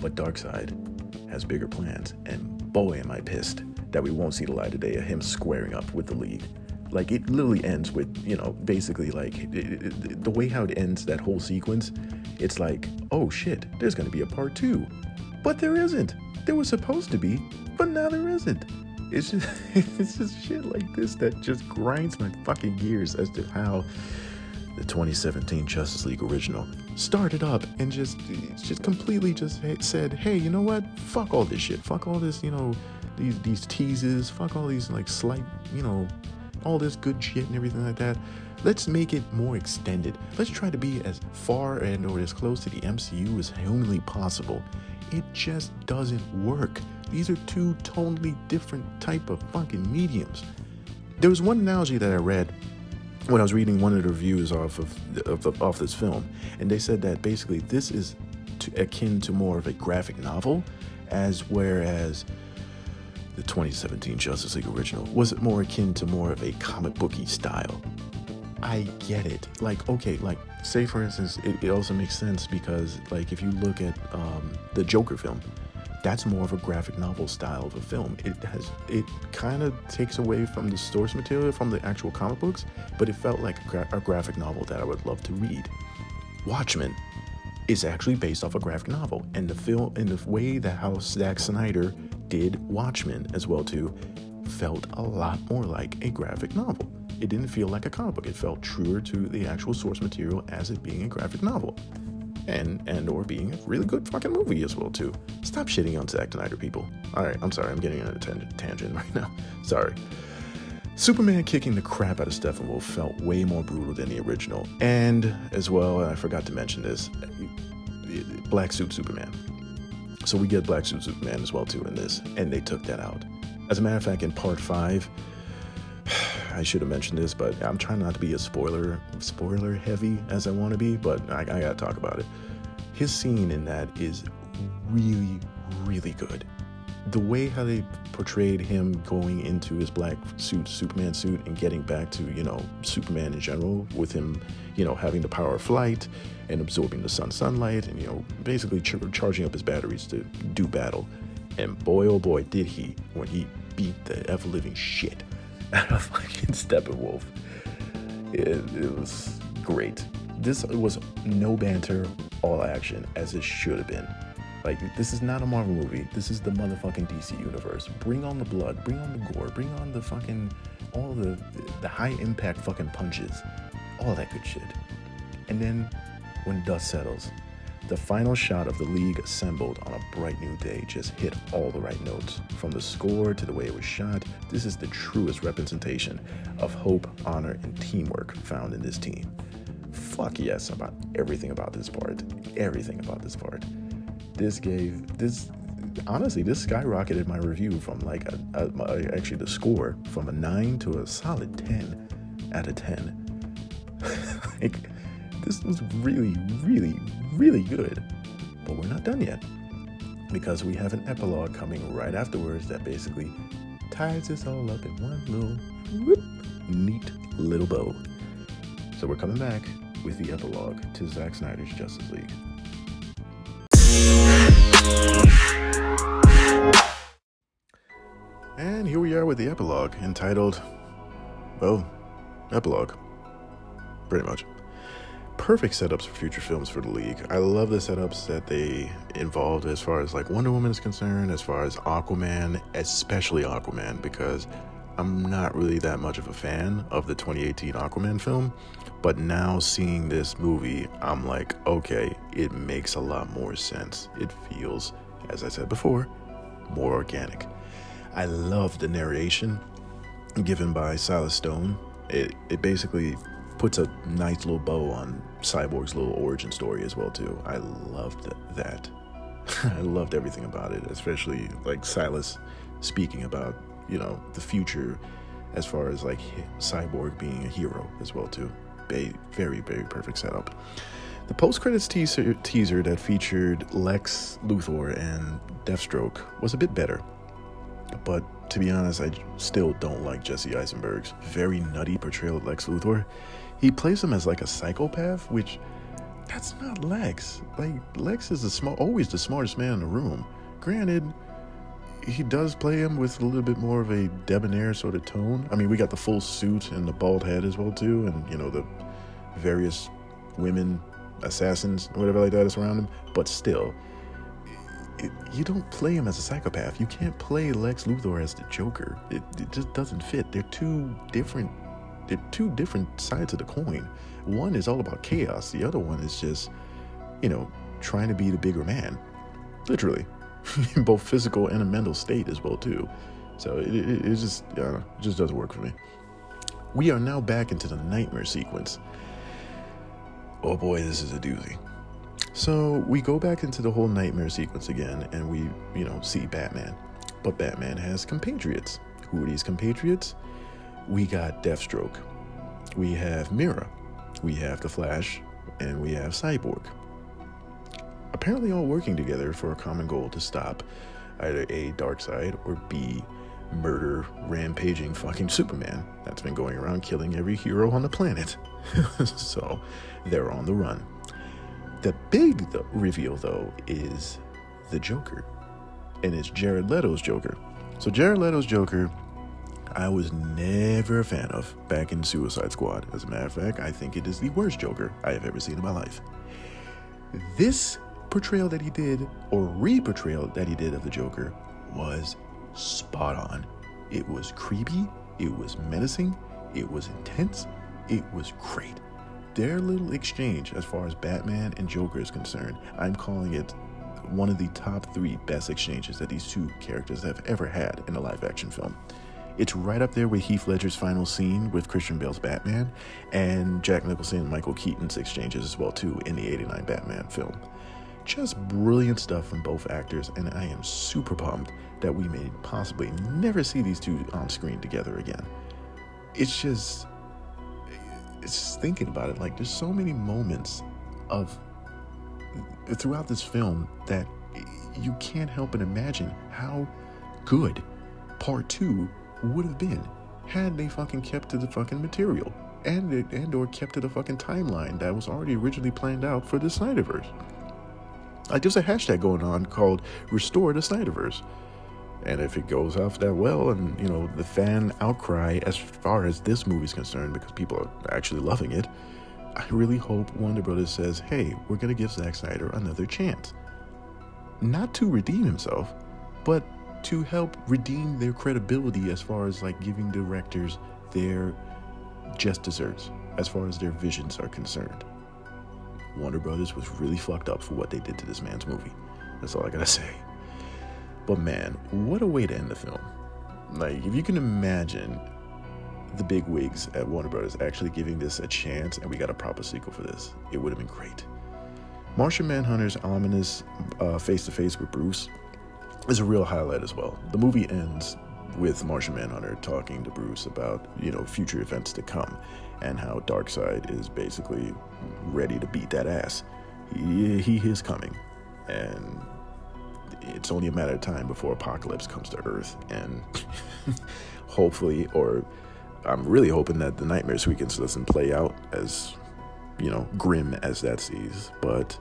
but Darkseid has bigger plans, and boy, am I pissed that we won't see the light of day of him squaring up with the League. Like it literally ends with you know basically like it, it, the way how it ends that whole sequence. It's like oh shit, there's gonna be a part two, but there isn't. There was supposed to be, but now there isn't. It's just it's just shit like this that just grinds my fucking gears as to how the 2017 Justice League original started up and just just completely just said, "Hey, you know what? Fuck all this shit. Fuck all this, you know, these these teases. Fuck all these like slight, you know, all this good shit and everything like that. Let's make it more extended. Let's try to be as far and or as close to the MCU as humanly possible. It just doesn't work. These are two totally different type of fucking mediums. There was one analogy that I read when I was reading one of the reviews off of, of off this film, and they said that basically this is to, akin to more of a graphic novel, as whereas the 2017 Justice League original was it more akin to more of a comic booky style. I get it. Like, okay, like, say for instance, it, it also makes sense because, like, if you look at um, the Joker film, that's more of a graphic novel style of a film. It has, it kind of takes away from the source material from the actual comic books, but it felt like a, gra- a graphic novel that I would love to read. Watchmen is actually based off a graphic novel, and the film, and the way that how Zack Snyder did Watchmen as well too felt a lot more like a graphic novel. It didn't feel like a comic book. It felt truer to the actual source material as it being a graphic novel. And and or being a really good fucking movie as well too. Stop shitting on Zack Snyder, people. Alright, I'm sorry, I'm getting on a tangent, tangent right now. Sorry. Superman kicking the crap out of Steppenwolf felt way more brutal than the original. And as well, I forgot to mention this, Black Suit Superman so we get Black Suit Superman as well too in this, and they took that out. As a matter of fact, in part five, I should have mentioned this, but I'm trying not to be as spoiler spoiler heavy as I want to be, but I, I gotta talk about it. His scene in that is really, really good. The way how they portrayed him going into his black suit, Superman suit, and getting back to, you know, Superman in general, with him, you know, having the power of flight and absorbing the sun sunlight and, you know, basically ch- charging up his batteries to do battle. And boy, oh boy, did he when he beat the ever living shit out of fucking Steppenwolf. It, it was great. This was no banter, all action, as it should have been. Like, this is not a Marvel movie. This is the motherfucking DC universe. Bring on the blood, bring on the gore, bring on the fucking, all the, the high impact fucking punches, all that good shit. And then, when dust settles, the final shot of the league assembled on a bright new day just hit all the right notes. From the score to the way it was shot, this is the truest representation of hope, honor, and teamwork found in this team. Fuck yes about everything about this part. Everything about this part. This gave this honestly this skyrocketed my review from like a, a, actually the score from a 9 to a solid 10 out of 10 like this was really really really good. But we're not done yet because we have an epilogue coming right afterwards that basically ties this all up in one little whoop, neat little bow. So we're coming back with the epilogue to Zack Snyder's Justice League. And here we are with the epilogue entitled, well, Epilogue. Pretty much perfect setups for future films for the league. I love the setups that they involved as far as like Wonder Woman is concerned, as far as Aquaman, especially Aquaman, because I'm not really that much of a fan of the 2018 Aquaman film. But now seeing this movie, I'm like, okay, it makes a lot more sense. It feels, as I said before, more organic. I love the narration given by Silas Stone. It, it basically puts a nice little bow on Cyborg's little origin story as well too. I loved that. I loved everything about it, especially like Silas speaking about you know the future as far as like Cyborg being a hero as well too. Very very very perfect setup. The post credits teaser, teaser that featured Lex Luthor and Deathstroke was a bit better, but to be honest, I still don't like Jesse Eisenberg's very nutty portrayal of Lex Luthor he plays him as like a psychopath, which that's not Lex. Like Lex is the smart, always the smartest man in the room. Granted, he does play him with a little bit more of a debonair sort of tone. I mean, we got the full suit and the bald head as well too, and you know the various women assassins whatever like that is around him. But still, it, you don't play him as a psychopath. You can't play Lex Luthor as the Joker. It, it just doesn't fit. They're two different they're two different sides of the coin. One is all about chaos. The other one is just, you know, trying to be the bigger man, literally, both physical and a mental state as well too. So it, it, it just, uh, it just doesn't work for me. We are now back into the nightmare sequence. Oh boy, this is a doozy. So we go back into the whole nightmare sequence again, and we, you know, see Batman. But Batman has compatriots. Who are these compatriots? we got Deathstroke, we have Mera, we have The Flash, and we have Cyborg. Apparently, all working together for a common goal to stop either A, Darkseid, or B, murder, rampaging fucking Superman that's been going around killing every hero on the planet. so they're on the run. The big th- reveal, though, is the Joker. And it's Jared Leto's Joker. So Jared Leto's Joker I was never a fan of back in Suicide Squad. As a matter of fact, I think it is the worst Joker I have ever seen in my life. This portrayal that he did, or re portrayal that he did of the Joker, was spot on. It was creepy, it was menacing, it was intense, it was great. Their little exchange, as far as Batman and Joker is concerned, I'm calling it one of the top three best exchanges that these two characters have ever had in a live action film. It's right up there with Heath Ledger's final scene with Christian Bale's Batman and Jack Nicholson and Michael Keaton's exchanges as well too in the 89 Batman film. Just brilliant stuff from both actors and I am super pumped that we may possibly never see these two on screen together again. It's just it's just thinking about it like there's so many moments of throughout this film that you can't help but imagine how good part two would have been had they fucking kept to the fucking material and and or kept to the fucking timeline that was already originally planned out for the Snyderverse. There's a hashtag going on called Restore the Snyderverse. And if it goes off that well, and you know the fan outcry as far as this movie's concerned, because people are actually loving it, I really hope Warner Brothers says, "Hey, we're gonna give Zack Snyder another chance." Not to redeem himself, but to help redeem their credibility as far as like giving directors their just desserts as far as their visions are concerned. Warner Brothers was really fucked up for what they did to this man's movie. That's all I gotta say. But man, what a way to end the film. Like, if you can imagine the big wigs at Warner Brothers actually giving this a chance and we got a proper sequel for this, it would have been great. Martian Manhunter's ominous face to face with Bruce is a real highlight as well. The movie ends with Martian Manhunter talking to Bruce about, you know, future events to come and how Darkseid is basically ready to beat that ass. He, he is coming. And it's only a matter of time before apocalypse comes to Earth. And hopefully, or I'm really hoping that the Nightmare Sequence doesn't play out as, you know, grim as that sees. But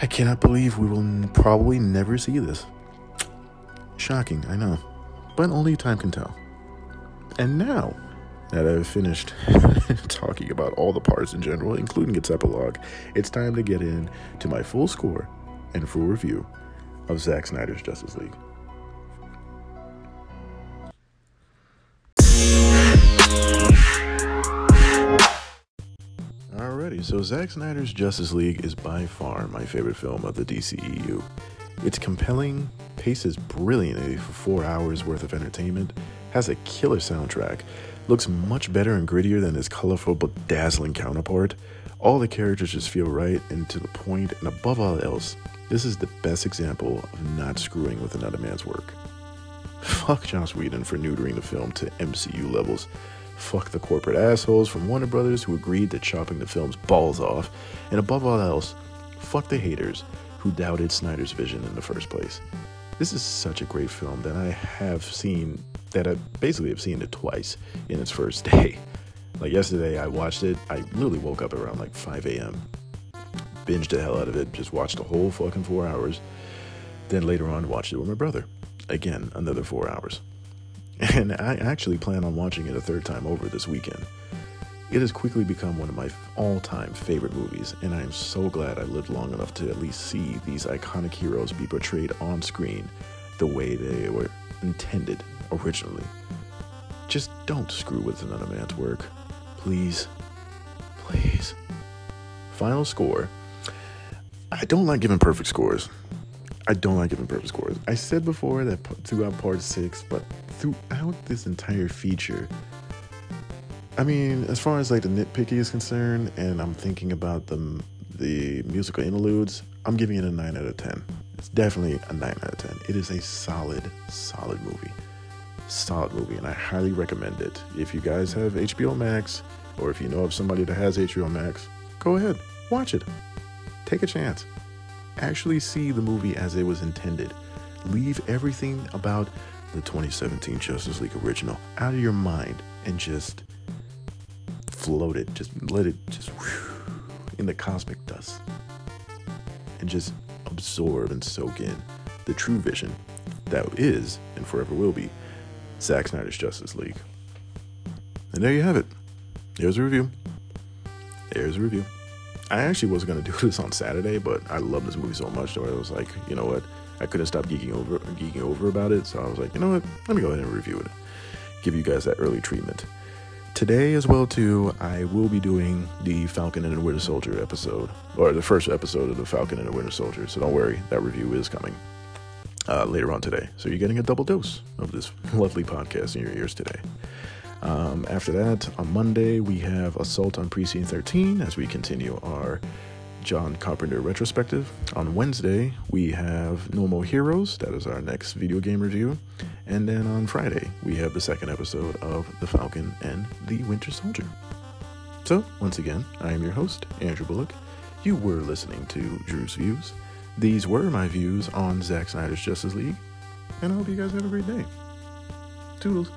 I cannot believe we will probably never see this. Shocking, I know. But only time can tell. And now that I've finished talking about all the parts in general, including its epilogue, it's time to get in to my full score and full review of Zack Snyder's Justice League. Alrighty, so Zack Snyder's Justice League is by far my favorite film of the DCEU. It's compelling, paces brilliantly for four hours worth of entertainment, has a killer soundtrack, looks much better and grittier than his colorful but dazzling counterpart. All the characters just feel right and to the point, and above all else, this is the best example of not screwing with another man's work. Fuck Joss Whedon for neutering the film to MCU levels. Fuck the corporate assholes from Warner Brothers who agreed to chopping the film's balls off. And above all else, fuck the haters who doubted Snyder's vision in the first place. This is such a great film that I have seen, that I basically have seen it twice in its first day. Like yesterday, I watched it. I literally woke up around like 5 a.m binged the hell out of it, just watched the whole fucking four hours. Then later on, watched it with my brother. Again, another four hours. And I actually plan on watching it a third time over this weekend. It has quickly become one of my all time favorite movies, and I am so glad I lived long enough to at least see these iconic heroes be portrayed on screen the way they were intended originally. Just don't screw with another man's work. Please. Please. Final score I don't like giving perfect scores. I don't like giving perfect scores. I said before that throughout part six, but throughout this entire feature, I mean, as far as like the nitpicky is concerned, and I'm thinking about the the musical interludes, I'm giving it a nine out of ten. It's definitely a nine out of ten. It is a solid, solid movie, solid movie, and I highly recommend it. If you guys have HBO Max, or if you know of somebody that has HBO Max, go ahead, watch it. Take a chance. Actually see the movie as it was intended. Leave everything about the 2017 Justice League original out of your mind and just float it. Just let it just in the cosmic dust and just absorb and soak in the true vision that is and forever will be Zack Snyder's Justice League. And there you have it. Here's a review. There's a review. I actually was gonna do this on Saturday, but I love this movie so much that I was like, you know what? I couldn't stop geeking over geeking over about it, so I was like, you know what? Let me go ahead and review it. Give you guys that early treatment. Today as well too, I will be doing the Falcon and the Winter Soldier episode, or the first episode of the Falcon and the Winter Soldier. So don't worry, that review is coming uh, later on today. So you're getting a double dose of this lovely podcast in your ears today. Um, after that, on Monday, we have Assault on Precinct 13 as we continue our John Carpenter retrospective. On Wednesday, we have No More Heroes. That is our next video game review. And then on Friday, we have the second episode of The Falcon and the Winter Soldier. So, once again, I am your host, Andrew Bullock. You were listening to Drew's Views. These were my views on Zack Snyder's Justice League. and I hope you guys have a great day. Toodles.